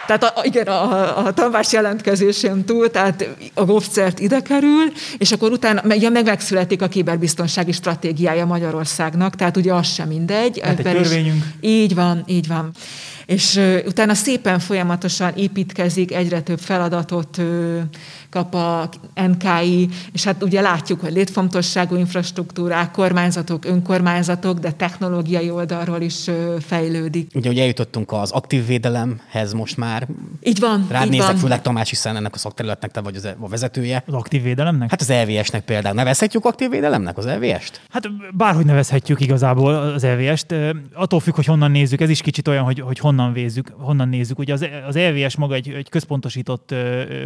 Tehát a, igen, a, a tanvárs jelentkezésén túl, tehát a GovCert ide kerül, és akkor utána ugye meg megszületik a kiberbiztonsági stratégiája Magyarországnak, tehát ugye az sem mindegy.
Hát egy
Ebben is-
törvényünk.
Így van, így van. És utána szépen folyamatosan építkezik, egyre több feladatot kap a NKI, és hát ugye látjuk, hogy létfontosságú infrastruktúrák, kormányzatok, önkormányzatok, de technológiai oldalról is fejlődik.
Ugye, hogy eljutottunk az aktív védelemhez most már.
Így van.
Rád
így
nézek,
van.
főleg Tamás, hiszen ennek a szakterületnek te vagy az, a vezetője.
Az aktív védelemnek?
Hát az LVS-nek például. Nevezhetjük aktív védelemnek az LVS-t?
Hát bárhogy nevezhetjük igazából az LVS-t. Attól függ, hogy honnan nézzük, ez is kicsit olyan, hogy, hogy honnan, vézzük, honnan nézzük. Ugye az, az LVS maga egy, egy központosított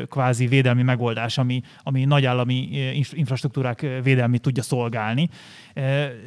kvázi védelmi megoldás, ami, ami nagyállami infrastruktúrák védelmét tudja szolgálni.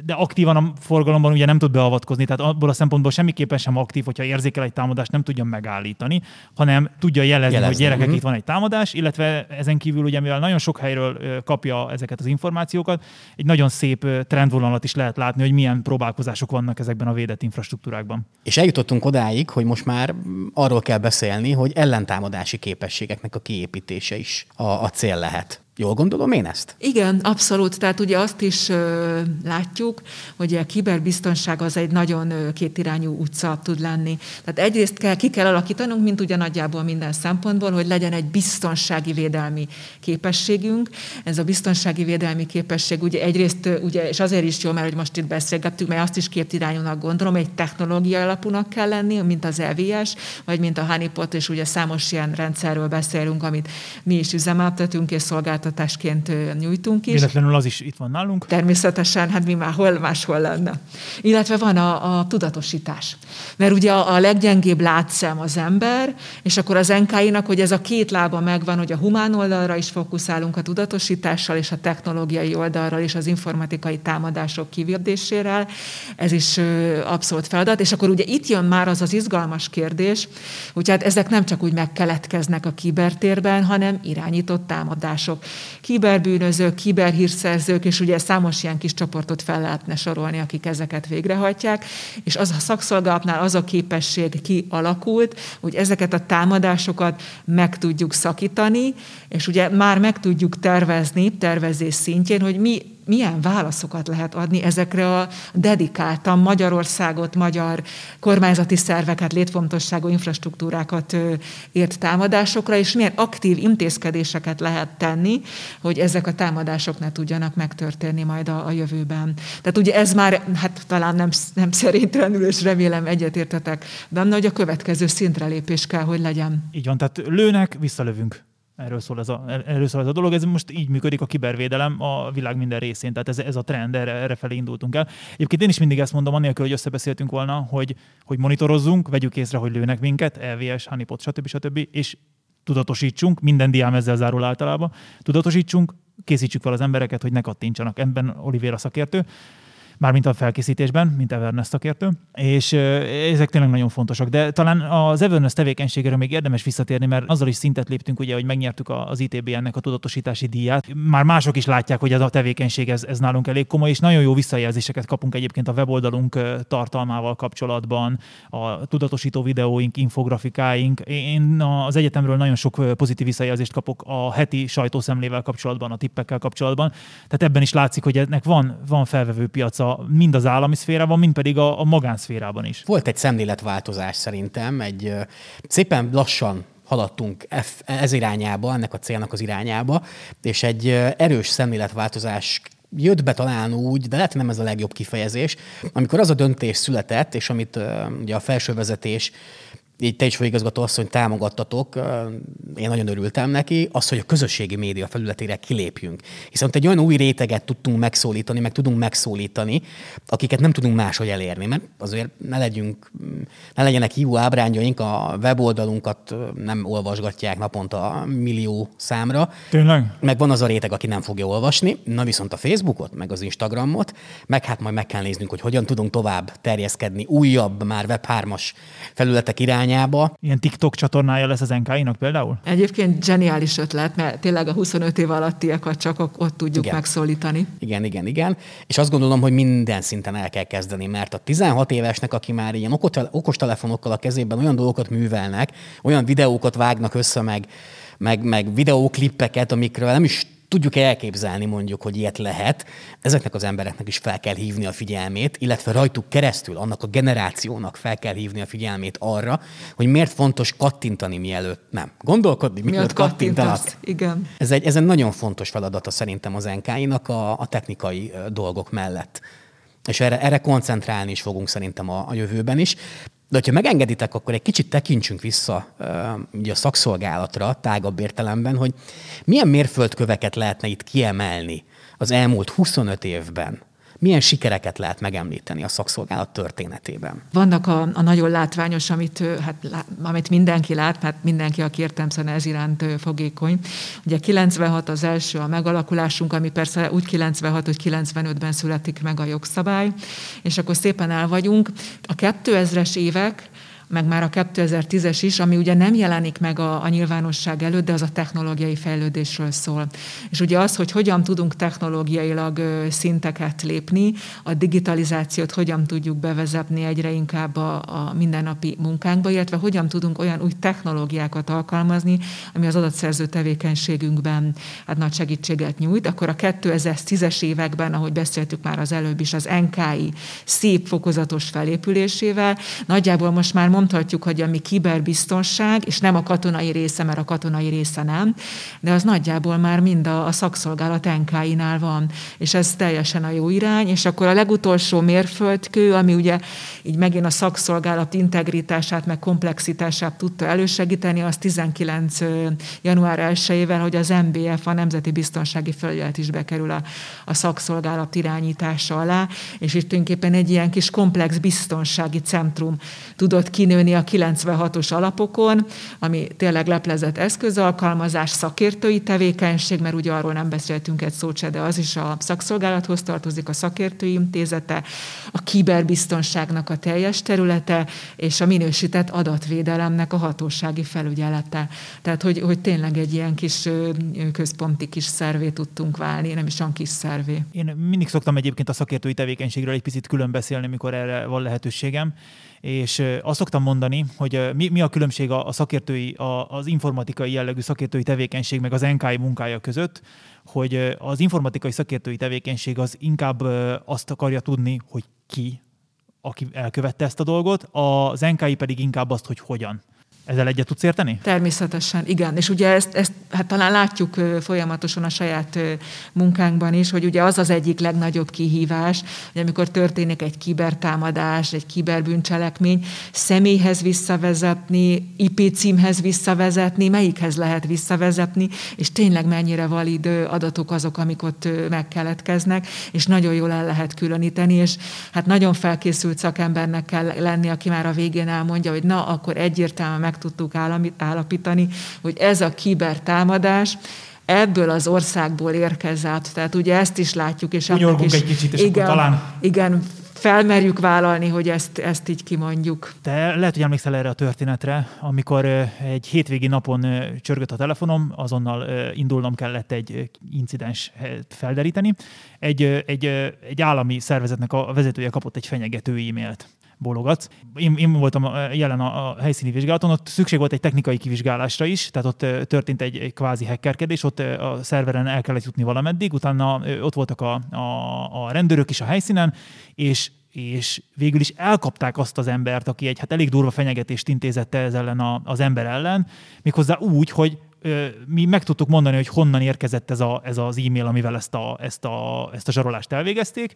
De aktívan a forgalomban ugye nem tud beavatkozni, tehát abból a szempontból semmiképpen sem aktív, hogyha érzékel egy támadást, nem tudja megállítani, hanem tudja jelezni, jelezni. hogy gyerekek, uh-huh. itt van egy támadás, illetve ezen kívül ugye, mivel nagyon sok helyről kapja ezeket az információkat, egy nagyon szép trendvonalat is lehet látni, hogy milyen próbálkozások vannak ezekben a védett infrastruktúrákban.
És eljutottunk odáig, hogy most már arról kell beszélni, hogy ellentámadási képességeknek a kiépítése is a, a cél lehet. Jól gondolom én ezt?
Igen, abszolút. Tehát ugye azt is ö, látjuk, hogy a kiberbiztonság az egy nagyon ö, kétirányú utca tud lenni. Tehát egyrészt kell, ki kell alakítanunk, mint ugye nagyjából minden szempontból, hogy legyen egy biztonsági védelmi képességünk. Ez a biztonsági védelmi képesség ugye egyrészt, ugye, és azért is jó, mert hogy most itt beszélgettük, mert azt is kétirányúnak gondolom, egy technológia alapúnak kell lenni, mint az EVS, vagy mint a Honeypot, és ugye számos ilyen rendszerről beszélünk, amit mi is üzemeltetünk és szolgáltatunk szolgáltatásként nyújtunk is.
Véletlenül az is itt van nálunk.
Természetesen, hát mi már hol máshol lenne. Illetve van a, a tudatosítás. Mert ugye a, a leggyengébb látszem az ember, és akkor az NKI-nak, hogy ez a két lába megvan, hogy a humán oldalra is fókuszálunk a tudatosítással, és a technológiai oldalra is az informatikai támadások kivédésére. Ez is abszolút feladat. És akkor ugye itt jön már az az izgalmas kérdés, hogy hát ezek nem csak úgy megkeletkeznek a kibertérben, hanem irányított támadások kiberbűnözők, kiberhírszerzők, és ugye számos ilyen kis csoportot fel lehetne sorolni, akik ezeket végrehajtják, és az a szakszolgálatnál az a képesség kialakult, hogy ezeket a támadásokat meg tudjuk szakítani, és ugye már meg tudjuk tervezni, tervezés szintjén, hogy mi milyen válaszokat lehet adni ezekre a dedikáltan Magyarországot, magyar kormányzati szerveket, létfontosságú infrastruktúrákat ért támadásokra, és milyen aktív intézkedéseket lehet tenni, hogy ezek a támadások ne tudjanak megtörténni majd a, a jövőben. Tehát ugye ez már, hát talán nem, nem szerintelenül, és remélem egyetértetek benne, hogy a következő szintre lépés kell, hogy legyen.
Így van, tehát lőnek, visszalövünk. Erről szól, ez a, erről szól ez a dolog. Ez most így működik a kibervédelem a világ minden részén. Tehát ez, ez a trend, erre, erre felé indultunk el. Egyébként én is mindig ezt mondom, anélkül, hogy összebeszéltünk volna, hogy, hogy monitorozzunk, vegyük észre, hogy lőnek minket, LVS, Honeypot, stb. stb. És tudatosítsunk, minden diám ezzel zárul általában, tudatosítsunk, készítsük fel az embereket, hogy ne kattintsanak. Ebben Olivéra szakértő mármint a felkészítésben, mint Everness szakértő, és ezek tényleg nagyon fontosak. De talán az Everness tevékenységéről még érdemes visszatérni, mert azzal is szintet léptünk, ugye, hogy megnyertük az ITBN-nek a tudatosítási díját. Már mások is látják, hogy ez a tevékenység ez, ez nálunk elég komoly, és nagyon jó visszajelzéseket kapunk egyébként a weboldalunk tartalmával kapcsolatban, a tudatosító videóink, infografikáink. Én az egyetemről nagyon sok pozitív visszajelzést kapok a heti sajtószemlével kapcsolatban, a tippekkel kapcsolatban. Tehát ebben is látszik, hogy ennek van, van felvevő piaca a, mind az állami szférában, mind pedig a, a magánszférában is.
Volt egy szemléletváltozás szerintem, egy szépen lassan haladtunk ez irányába, ennek a célnak az irányába, és egy erős szemléletváltozás jött be talán úgy, de lehet nem ez a legjobb kifejezés, amikor az a döntés született, és amit ugye a felsővezetés így te is főigazgató asszony támogattatok, én nagyon örültem neki, az, hogy a közösségi média felületére kilépjünk. Hiszen ott egy olyan új réteget tudtunk megszólítani, meg tudunk megszólítani, akiket nem tudunk máshogy elérni, mert azért ne legyünk, ne legyenek jó ábrányjaink, a weboldalunkat nem olvasgatják naponta millió számra.
Tényleg?
Meg van az a réteg, aki nem fogja olvasni, na viszont a Facebookot, meg az Instagramot, meg hát majd meg kell néznünk, hogy hogyan tudunk tovább terjeszkedni újabb, már Web3-as felületek irány irányába.
Ilyen TikTok csatornája lesz az NKI-nak például?
Egyébként zseniális ötlet, mert tényleg a 25 év alattiakat csak ott tudjuk igen. megszólítani.
Igen, igen, igen. És azt gondolom, hogy minden szinten el kell kezdeni, mert a 16 évesnek, aki már ilyen okostelefonokkal a kezében olyan dolgokat művelnek, olyan videókat vágnak össze, meg, meg, meg videóklippeket, amikről nem is tudjuk elképzelni mondjuk, hogy ilyet lehet, ezeknek az embereknek is fel kell hívni a figyelmét, illetve rajtuk keresztül annak a generációnak fel kell hívni a figyelmét arra, hogy miért fontos kattintani mielőtt nem. Gondolkodni, mielőtt kattintanak.
Igen.
Ez egy, ez egy nagyon fontos feladata szerintem az NKI-nak a, a technikai dolgok mellett. És erre, erre koncentrálni is fogunk szerintem a, a jövőben is. De hogyha megengeditek, akkor egy kicsit tekintsünk vissza uh, a szakszolgálatra, tágabb értelemben, hogy milyen mérföldköveket lehetne itt kiemelni az elmúlt 25 évben, milyen sikereket lehet megemlíteni a szakszolgálat történetében?
Vannak a, a nagyon látványos, amit, hát, amit mindenki lát, mert mindenki, aki értelmszerűen ez iránt fogékony. Ugye 96 az első a megalakulásunk, ami persze úgy 96, hogy 95-ben születik meg a jogszabály, és akkor szépen el vagyunk. A 2000-es évek, meg már a 2010-es is, ami ugye nem jelenik meg a, a nyilvánosság előtt, de az a technológiai fejlődésről szól. És ugye az, hogy hogyan tudunk technológiailag szinteket lépni, a digitalizációt hogyan tudjuk bevezetni egyre inkább a, a mindennapi munkánkba, illetve hogyan tudunk olyan új technológiákat alkalmazni, ami az adatszerző tevékenységünkben hát nagy segítséget nyújt, akkor a 2010-es években, ahogy beszéltük már az előbb is, az NKI szép fokozatos felépülésével, nagyjából most már mondhatjuk, hogy ami kiberbiztonság, és nem a katonai része, mert a katonai része nem, de az nagyjából már mind a, a szakszolgálat NK-nál van, és ez teljesen a jó irány, és akkor a legutolsó mérföldkő, ami ugye így megint a szakszolgálat integritását, meg komplexitását tudta elősegíteni, az 19. január 1-ével, hogy az MBF, a Nemzeti Biztonsági Felügyelet is bekerül a, a szakszolgálat irányítása alá, és itt tulajdonképpen egy ilyen kis komplex biztonsági centrum tudott ki kinőni a 96-os alapokon, ami tényleg leplezett eszközalkalmazás, szakértői tevékenység, mert ugye arról nem beszéltünk egy szót se, de az is a szakszolgálathoz tartozik, a szakértői intézete, a kiberbiztonságnak a teljes területe, és a minősített adatvédelemnek a hatósági felügyelete. Tehát, hogy, hogy tényleg egy ilyen kis központi kis szervé tudtunk válni, nem is olyan kis szervé.
Én mindig szoktam egyébként a szakértői tevékenységről egy picit külön beszélni, mikor erre van lehetőségem és azt szoktam mondani, hogy mi, mi a különbség a, szakértői, a, az informatikai jellegű szakértői tevékenység meg az NKI munkája között, hogy az informatikai szakértői tevékenység az inkább azt akarja tudni, hogy ki, aki elkövette ezt a dolgot, az NKI pedig inkább azt, hogy hogyan. Ezzel egyet tudsz érteni?
Természetesen, igen. És ugye ezt, ezt hát talán látjuk folyamatosan a saját munkánkban is, hogy ugye az az egyik legnagyobb kihívás, hogy amikor történik egy kibertámadás, egy kiberbűncselekmény, személyhez visszavezetni, IP címhez visszavezetni, melyikhez lehet visszavezetni, és tényleg mennyire valid adatok azok, amik ott megkeletkeznek, és nagyon jól el lehet különíteni, és hát nagyon felkészült szakembernek kell lenni, aki már a végén elmondja, hogy na, akkor egyértelműen meg meg tudtuk állapítani, hogy ez a kibertámadás ebből az országból érkezett. Tehát ugye ezt is látjuk. És
is, egy kicsit, és igen, akkor talán...
Igen, felmerjük vállalni, hogy ezt, ezt így kimondjuk.
Te lehet, hogy emlékszel erre a történetre, amikor egy hétvégi napon csörgött a telefonom, azonnal indulnom kellett egy incidens felderíteni. Egy, egy, egy állami szervezetnek a vezetője kapott egy fenyegető e-mailt bólogatsz. Én, én voltam jelen a, a helyszíni vizsgálaton, ott szükség volt egy technikai kivizsgálásra is, tehát ott történt egy, egy kvázi hackerkedés, ott a szerveren el kellett jutni valameddig, utána ott voltak a, a, a rendőrök is a helyszínen, és és végül is elkapták azt az embert, aki egy hát elég durva fenyegetést intézett ez ellen a, az ember ellen, méghozzá úgy, hogy mi meg tudtuk mondani, hogy honnan érkezett ez, a, ez az e-mail, amivel ezt a, ezt, a, ezt a zsarolást elvégezték,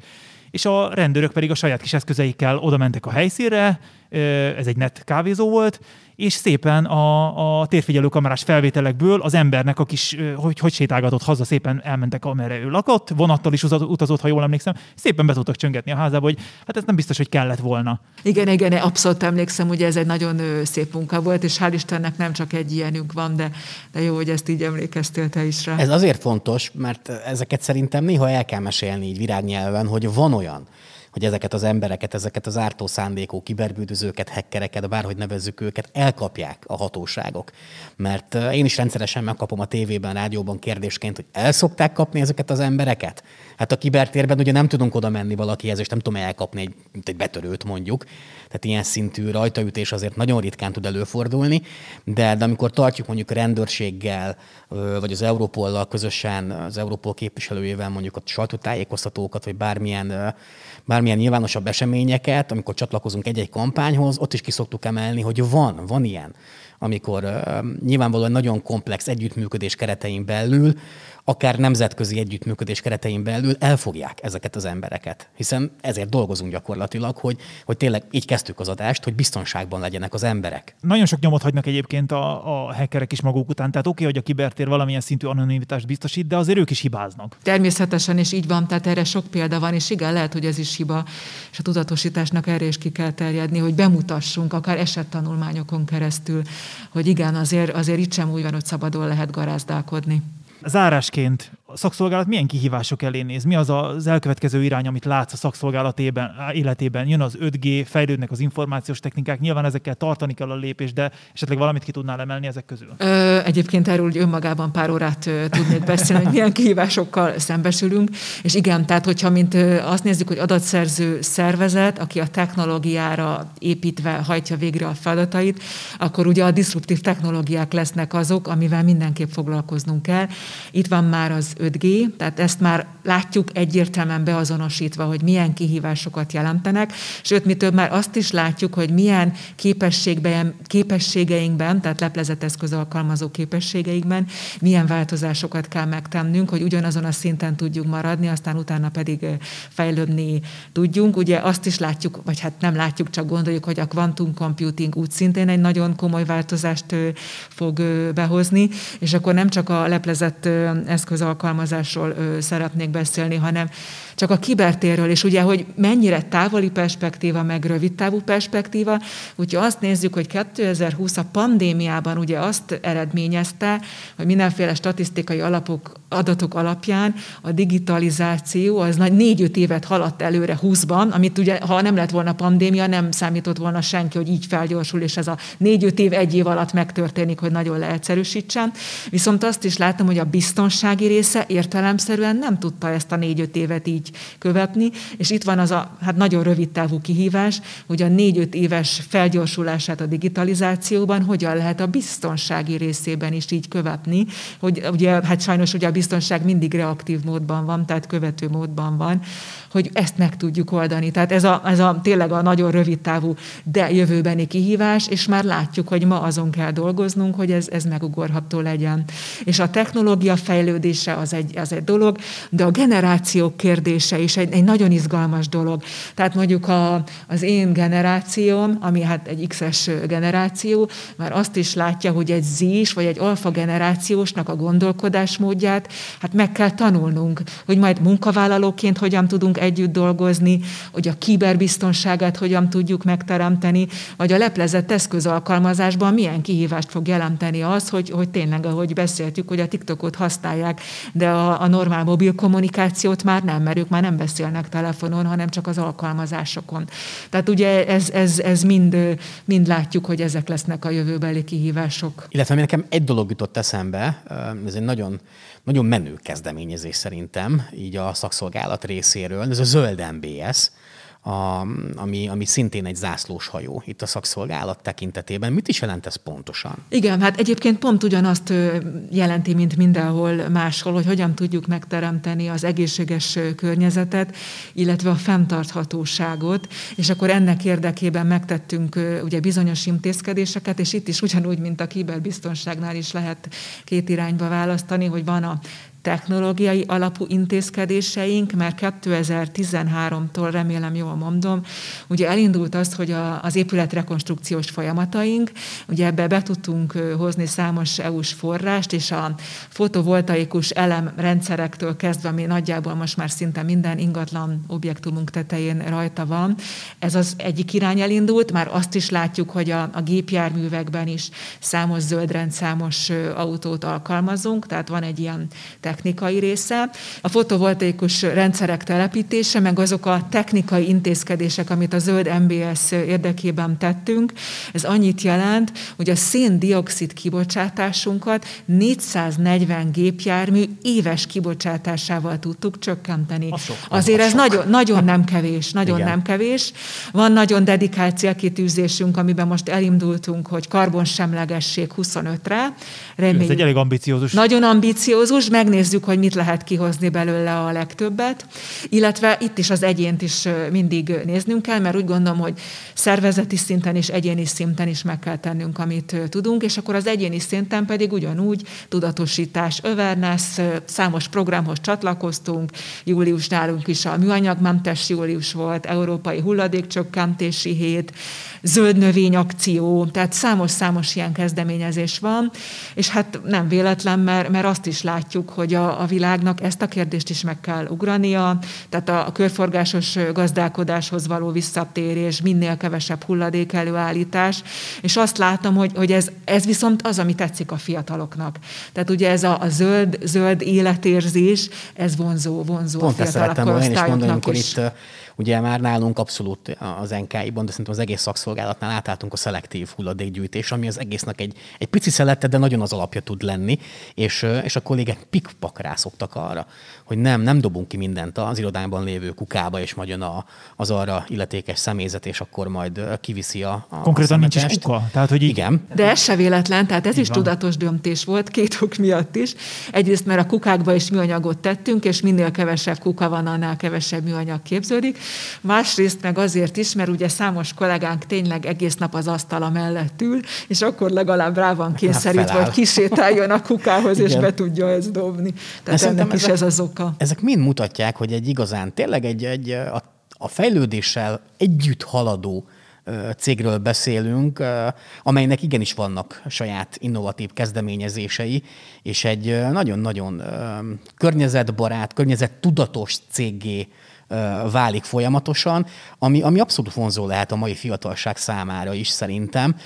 és a rendőrök pedig a saját kis eszközeikkel oda mentek a helyszínre, ez egy net kávézó volt, és szépen a, a térfigyelő kamerás felvételekből az embernek a kis, hogy, hogy sétálgatott haza, szépen elmentek, amerre ő lakott, vonattal is utazott, ha jól emlékszem, szépen be tudtak csöngetni a házába, hogy hát ez nem biztos, hogy kellett volna.
Igen, igen, abszolút emlékszem, hogy ez egy nagyon szép munka volt, és hál' Istennek nem csak egy ilyenünk van, de, de jó, hogy ezt így emlékeztél te is rá.
Ez azért fontos, mert ezeket szerintem néha el kell mesélni így virágnyelven, hogy van olyan, hogy ezeket az embereket, ezeket az ártó szándékú kiberbűdözőket, hekkereket, bárhogy nevezzük őket, elkapják a hatóságok. Mert én is rendszeresen megkapom a tévében, rádióban kérdésként, hogy el szokták kapni ezeket az embereket? Hát a kibertérben ugye nem tudunk oda menni valakihez, és nem tudom elkapni egy, egy betörőt mondjuk. Tehát ilyen szintű rajtaütés azért nagyon ritkán tud előfordulni, de, de amikor tartjuk mondjuk a rendőrséggel, vagy az Európollal közösen, az Európol képviselőjével mondjuk a sajtótájékoztatókat, vagy bármilyen, bármilyen nyilvánosabb eseményeket, amikor csatlakozunk egy-egy kampányhoz, ott is ki szoktuk emelni, hogy van, van ilyen amikor nyilvánvalóan nagyon komplex együttműködés keretein belül akár nemzetközi együttműködés keretein belül elfogják ezeket az embereket. Hiszen ezért dolgozunk gyakorlatilag, hogy, hogy tényleg így kezdtük az adást, hogy biztonságban legyenek az emberek.
Nagyon sok nyomot hagynak egyébként a, a hackerek is maguk után. Tehát oké, okay, hogy a kibertér valamilyen szintű anonimitást biztosít, de azért ők is hibáznak.
Természetesen, és így van, tehát erre sok példa van, és igen, lehet, hogy ez is hiba, és a tudatosításnak erre is ki kell terjedni, hogy bemutassunk, akár esettanulmányokon keresztül, hogy igen, azért, azért itt sem úgy van, hogy szabadon lehet garázdálkodni.
Zárásként a szakszolgálat milyen kihívások elé néz? Mi az az elkövetkező irány, amit látsz a szakszolgálatében, életében? Jön az 5G, fejlődnek az információs technikák, nyilván ezekkel tartani kell a lépést, de esetleg valamit ki tudnál emelni ezek közül?
Ö, egyébként erről hogy önmagában pár órát ö, tudnék beszélni, hogy milyen kihívásokkal szembesülünk. És igen, tehát hogyha mint ö, azt nézzük, hogy adatszerző szervezet, aki a technológiára építve hajtja végre a feladatait, akkor ugye a disruptív technológiák lesznek azok, amivel mindenképp foglalkoznunk kell. Itt van már az 5G, tehát ezt már látjuk egyértelműen beazonosítva, hogy milyen kihívásokat jelentenek, sőt, mi több már azt is látjuk, hogy milyen képességben, képességeinkben, tehát leplezett eszköz alkalmazó képességeinkben milyen változásokat kell megtennünk, hogy ugyanazon a szinten tudjuk maradni, aztán utána pedig fejlődni tudjunk. Ugye azt is látjuk, vagy hát nem látjuk, csak gondoljuk, hogy a quantum computing úgy szintén egy nagyon komoly változást fog behozni, és akkor nem csak a leplezett eszköz alkalmazásról szeretnék beszélni, hanem csak a kibertérről, és ugye, hogy mennyire távoli perspektíva, meg rövid távú perspektíva, úgyhogy azt nézzük, hogy 2020 a pandémiában ugye azt eredményezte, hogy mindenféle statisztikai alapok, adatok alapján a digitalizáció az nagy négy-öt évet haladt előre 20-ban, amit ugye, ha nem lett volna pandémia, nem számított volna senki, hogy így felgyorsul, és ez a négy-öt év egy év alatt megtörténik, hogy nagyon leegyszerűsítsen. Viszont azt is látom, hogy a biztonsági része értelemszerűen nem tudta ezt a négy-öt évet így követni, és itt van az a hát nagyon rövid távú kihívás, hogy a négy-öt éves felgyorsulását a digitalizációban hogyan lehet a biztonsági részében is így követni, hogy ugye, hát sajnos ugye a biztonság mindig reaktív módban van, tehát követő módban van, hogy ezt meg tudjuk oldani. Tehát ez a, ez a tényleg a nagyon rövid távú, de jövőbeni kihívás, és már látjuk, hogy ma azon kell dolgoznunk, hogy ez, ez megugorható legyen. És a technológia fejlődése az egy, az egy dolog, de a generációk kérdése is egy, egy nagyon izgalmas dolog. Tehát mondjuk a, az én generációm, ami hát egy X-es generáció, már azt is látja, hogy egy Z-s vagy egy alfa generációsnak a gondolkodásmódját, hát meg kell tanulnunk, hogy majd munkavállalóként hogyan tudunk együtt dolgozni, hogy a kiberbiztonságát hogyan tudjuk megteremteni, vagy a leplezett eszköz alkalmazásban milyen kihívást fog jelenteni az, hogy, hogy tényleg, ahogy beszéltük, hogy a TikTokot használják, de a, a normál mobil kommunikációt már nem, mert ők már nem beszélnek telefonon, hanem csak az alkalmazásokon. Tehát ugye ez, ez, ez mind, mind látjuk, hogy ezek lesznek a jövőbeli kihívások.
Illetve nekem egy dolog jutott eszembe, ez egy nagyon nagyon menő kezdeményezés szerintem, így a szakszolgálat részéről. Ez a zöld MBS, a, ami, ami szintén egy zászlós hajó itt a szakszolgálat tekintetében. Mit is jelent ez pontosan?
Igen, hát egyébként pont ugyanazt jelenti, mint mindenhol máshol, hogy hogyan tudjuk megteremteni az egészséges környezetet, illetve a fenntarthatóságot, és akkor ennek érdekében megtettünk ugye bizonyos intézkedéseket, és itt is ugyanúgy, mint a kiberbiztonságnál is lehet két irányba választani, hogy van a technológiai alapú intézkedéseink, mert 2013-tól remélem jól mondom, ugye elindult az, hogy a, az épületrekonstrukciós folyamataink, ugye ebbe be tudtunk hozni számos EU-s forrást, és a fotovoltaikus elemrendszerektől kezdve, ami nagyjából most már szinte minden ingatlan objektumunk tetején rajta van, ez az egyik irány elindult, már azt is látjuk, hogy a, a gépjárművekben is számos zöldrend, számos autót alkalmazunk, tehát van egy ilyen technológia, technikai része. A fotovoltaikus rendszerek telepítése, meg azok a technikai intézkedések, amit a zöld MBS érdekében tettünk, ez annyit jelent, hogy a széndiokszid kibocsátásunkat 440 gépjármű éves kibocsátásával tudtuk csökkenteni.
Sok,
Azért
az
ez
sok.
nagyon, nagyon nem kevés, nagyon
Igen.
nem kevés. Van nagyon dedikált célkitűzésünk, amiben most elindultunk, hogy karbonsemlegesség 25-re.
Ez egy elég ambiciózus.
nagyon ambiciózus, megnézzük, hogy mit lehet kihozni belőle a legtöbbet, illetve itt is az egyént is mindig néznünk kell, mert úgy gondolom, hogy szervezeti szinten és egyéni szinten is meg kell tennünk, amit tudunk, és akkor az egyéni szinten pedig ugyanúgy tudatosítás, awareness, ö, számos programhoz csatlakoztunk, július nálunk is a műanyagmentes július volt, európai hulladékcsökkentési hét, zöld növény akció, tehát számos-számos ilyen kezdeményezés van, és hát nem véletlen, mert, mert azt is látjuk, hogy a, a világnak ezt a kérdést is meg kell ugrania, tehát a, a körforgásos gazdálkodáshoz való visszatérés, minél kevesebb hulladék előállítás, és azt látom, hogy, hogy ez, ez viszont az, ami tetszik a fiataloknak. Tehát ugye ez a, a zöld, zöld életérzés, ez vonzó, vonzó
Pont
a fiatalabb
én is mondani,
korosztályoknak is.
itt ugye már nálunk abszolút az NKI-ban, de szerintem az egész szakszolgálatnál átálltunk a szelektív hulladékgyűjtés, ami az egésznek egy, egy pici szelette, de nagyon az alapja tud lenni, és, és a kollégák pikpak rászoktak arra, hogy nem, nem dobunk ki mindent az irodában lévő kukába, és majd jön a, az arra illetékes személyzet, és akkor majd kiviszi a, a
Konkrétan nincs is kuka. Tehát, hogy így
Igen,
De ez se véletlen, tehát ez
Így
is
van.
tudatos döntés volt, két ok miatt is. Egyrészt, mert a kukákba is műanyagot tettünk, és minél kevesebb kuka van, annál kevesebb műanyag képződik. Másrészt meg azért is, mert ugye számos kollégánk tényleg egész nap az asztala mellett ül, és akkor legalább rá van kényszerítve,
feláll.
hogy kisétáljon a kukához, és be tudja ezt dobni. Tehát
szerintem
ennek is
ezek-
ez az oka.
Ezek mind mutatják, hogy egy igazán, tényleg egy, egy a, a fejlődéssel együtt haladó cégről beszélünk, amelynek igenis vannak saját innovatív kezdeményezései, és egy nagyon-nagyon környezetbarát, környezettudatos céggé ö, válik folyamatosan, ami, ami abszolút vonzó lehet a mai fiatalság számára is szerintem.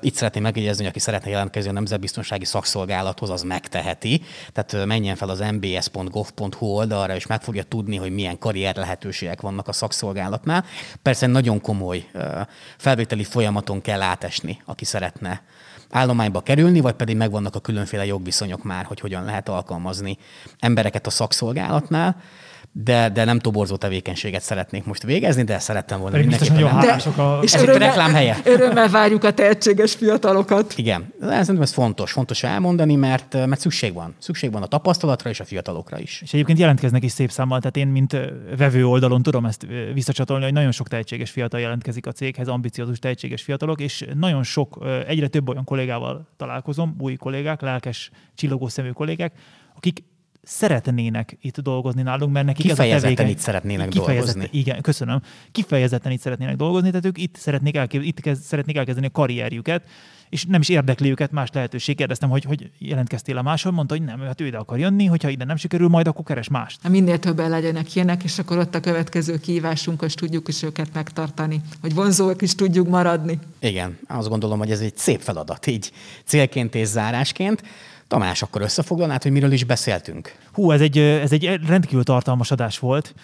Itt szeretném megjegyezni, hogy aki szeretne jelentkezni a Nemzetbiztonsági Szakszolgálathoz, az megteheti. Tehát menjen fel az mbs.gov.hu oldalra, és meg fogja tudni, hogy milyen karrier lehetőségek vannak a szakszolgálatnál. Persze nagyon komoly felvételi folyamaton kell átesni, aki szeretne állományba kerülni, vagy pedig megvannak a különféle jogviszonyok már, hogy hogyan lehet alkalmazni embereket a szakszolgálatnál. De, de nem toborzó tevékenységet szeretnék most végezni, de szerettem volna
Pedig biztos
mindenképpen
nagyon hálások a...
és
Ez itt a reklám helye.
örömmel várjuk a tehetséges fiatalokat.
Igen, de szerintem ez fontos, fontos elmondani, mert, mert szükség van. Szükség van a tapasztalatra és a fiatalokra is.
És egyébként jelentkeznek is szép számmal, tehát én, mint vevő oldalon tudom ezt visszacsatolni, hogy nagyon sok tehetséges fiatal jelentkezik a céghez, ambiciózus tehetséges fiatalok, és nagyon sok, egyre több olyan kollégával találkozom, új kollégák, lelkes, csillogó szemű kollégák, akik szeretnének itt dolgozni nálunk, mert nekik ez a tevékeny...
itt szeretnének dolgozni.
Igen, köszönöm. Kifejezetten itt szeretnének dolgozni, tehát ők itt szeretnék, elke... itt kezd... szeretnék elkezdeni a karrierjüket, és nem is érdekli őket más lehetőség. Kérdeztem, hogy, hogy jelentkeztél a máshol, mondta, hogy nem, hát ő ide akar jönni, hogyha ide nem sikerül, majd akkor keres mást.
Hát Minél többen legyenek ilyenek, és akkor ott a következő kihívásunk, hogy tudjuk is őket megtartani, hogy vonzóak is tudjuk maradni.
Igen, azt gondolom, hogy ez egy szép feladat, így célként és zárásként. Tamás, akkor összefoglalnád, hogy miről is beszéltünk?
Hú, ez egy, ez egy rendkívül tartalmas adás volt.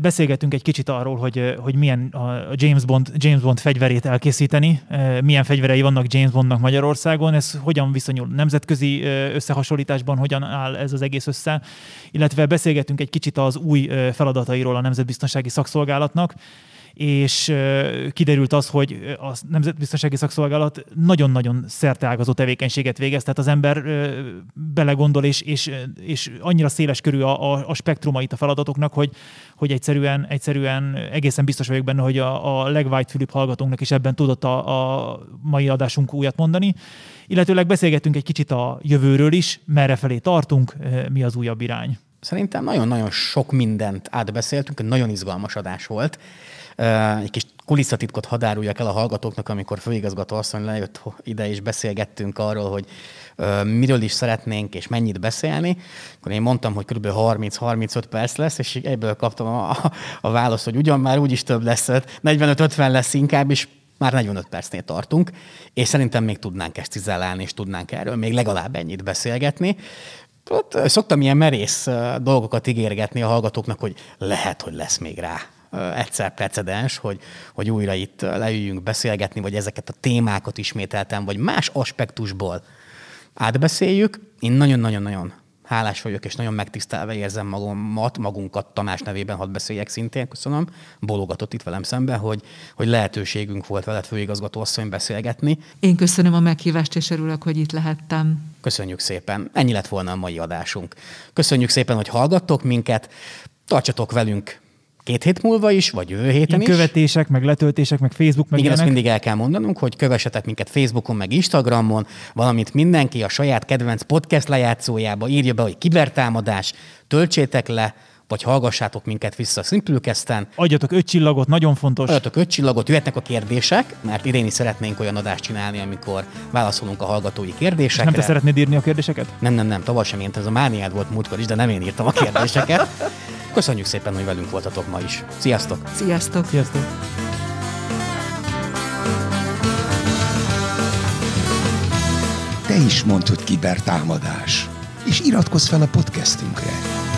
Beszélgettünk egy kicsit arról, hogy, hogy milyen a James Bond, James Bond fegyverét elkészíteni, milyen fegyverei vannak James Bondnak Magyarországon, ez hogyan viszonyul nemzetközi eh, összehasonlításban, hogyan áll ez az egész össze, illetve beszélgettünk egy kicsit az új feladatairól a Nemzetbiztonsági Szakszolgálatnak, és kiderült az, hogy a Nemzetbiztonsági Szakszolgálat nagyon-nagyon szerteágazó tevékenységet végez, tehát az ember belegondol, és, és, és annyira széles körű a, a, a spektruma itt a feladatoknak, hogy, hogy egyszerűen, egyszerűen egészen biztos vagyok benne, hogy a, a legvájt Fülip hallgatónknak is ebben tudott a, a mai adásunk újat mondani. Illetőleg beszélgettünk egy kicsit a jövőről is, merre felé tartunk, mi az újabb irány.
Szerintem nagyon-nagyon sok mindent átbeszéltünk, nagyon izgalmas adás volt. Egy kis kulisszatitkot hadd áruljak el a hallgatóknak, amikor főigazgató asszony lejött ide, és beszélgettünk arról, hogy miről is szeretnénk, és mennyit beszélni. Akkor én mondtam, hogy kb. 30-35 perc lesz, és egyből kaptam a, a, választ, hogy ugyan már úgyis több lesz, 45-50 lesz inkább, és már 45 percnél tartunk, és szerintem még tudnánk ezt cizellálni, és tudnánk erről még legalább ennyit beszélgetni. ott szoktam ilyen merész dolgokat ígérgetni a hallgatóknak, hogy lehet, hogy lesz még rá egyszer precedens, hogy, hogy újra itt leüljünk beszélgetni, vagy ezeket a témákat ismételtem, vagy más aspektusból átbeszéljük. Én nagyon-nagyon-nagyon hálás vagyok, és nagyon megtisztelve érzem magamat, magunkat Tamás nevében, hadd beszéljek szintén, köszönöm, bologatott itt velem szembe, hogy, hogy lehetőségünk volt veled főigazgató asszony beszélgetni.
Én köszönöm a meghívást, és örülök, hogy itt lehettem.
Köszönjük szépen. Ennyi lett volna a mai adásunk. Köszönjük szépen, hogy hallgattok minket. Tartsatok velünk két hét múlva is, vagy jövő héten
is. követések, meg letöltések, meg Facebook, meg
Igen, ezt mindig el kell mondanunk, hogy kövessetek minket Facebookon, meg Instagramon, valamint mindenki a saját kedvenc podcast lejátszójába írja be, hogy kibertámadás, töltsétek le, vagy hallgassátok minket vissza a Simpülkezten.
Adjatok öt csillagot, nagyon fontos.
Adjatok öt csillagot, jöhetnek a kérdések, mert idén is szeretnénk olyan adást csinálni, amikor válaszolunk a hallgatói kérdésekre. És
nem te szeretnéd írni a kérdéseket?
Nem, nem, nem, tavaly sem én, ez a mániád volt múltkor is, de nem én írtam a kérdéseket. Köszönjük szépen, hogy velünk voltatok ma is. Sziasztok!
Sziasztok!
Sziasztok!
Te is hogy kibertámadás, és iratkozz fel a podcastünkre.